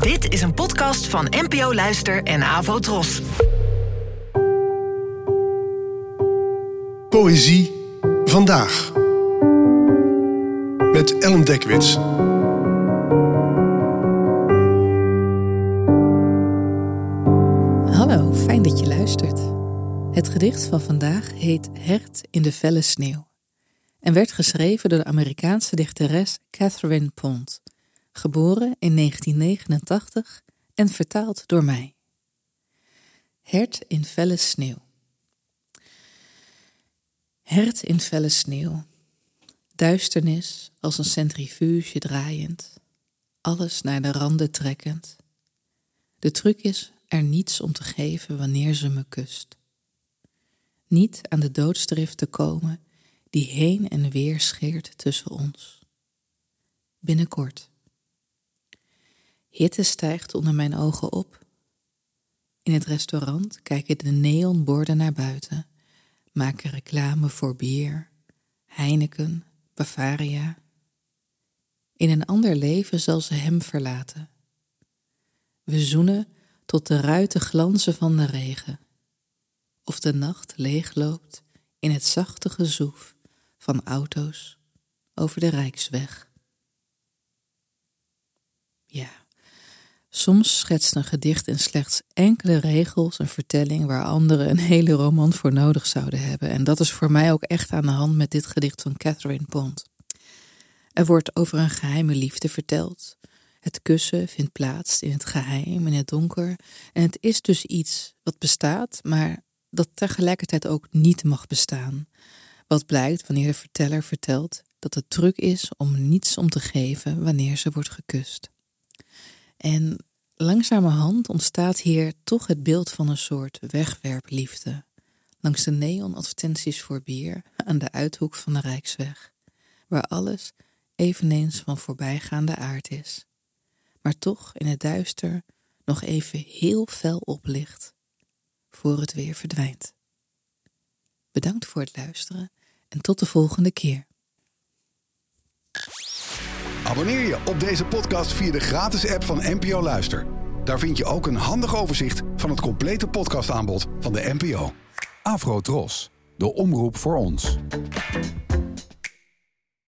Dit is een podcast van NPO Luister en Avo Tros. Poëzie vandaag. Met Ellen Dekwits. Hallo, fijn dat je luistert. Het gedicht van vandaag heet Hert in de felle sneeuw en werd geschreven door de Amerikaanse dichteres Catherine Pond, geboren in 1989 en vertaald door mij. Hert in felle sneeuw. Hert in felle sneeuw. Duisternis als een centrifuge draaiend, alles naar de randen trekkend. De truc is er niets om te geven wanneer ze me kust. Niet aan de doodsdrift te komen die heen en weer scheert tussen ons. Binnenkort. Hitte stijgt onder mijn ogen op. In het restaurant kijken de neonborden naar buiten, maken reclame voor bier, Heineken, Bavaria. In een ander leven zal ze hem verlaten. We zoenen tot de ruiten glanzen van de regen, of de nacht leegloopt in het zachte gezoef van auto's over de Rijksweg. Ja, soms schetst een gedicht in slechts enkele regels een vertelling waar anderen een hele roman voor nodig zouden hebben. En dat is voor mij ook echt aan de hand met dit gedicht van Catherine Pond. Er wordt over een geheime liefde verteld. Het kussen vindt plaats in het geheim, in het donker. En het is dus iets wat bestaat, maar dat tegelijkertijd ook niet mag bestaan. Wat blijkt wanneer de verteller vertelt dat het truc is om niets om te geven wanneer ze wordt gekust. En langzamerhand ontstaat hier toch het beeld van een soort wegwerpliefde. Langs de neonadvertenties voor bier aan de uithoek van de Rijksweg, waar alles eveneens van voorbijgaande aard is, maar toch in het duister nog even heel fel oplicht, voor het weer verdwijnt. Bedankt voor het luisteren en tot de volgende keer. Abonneer je op deze podcast via de gratis app van NPO Luister. Daar vind je ook een handig overzicht van het complete podcastaanbod van de NPO. Afro Tros, de omroep voor ons.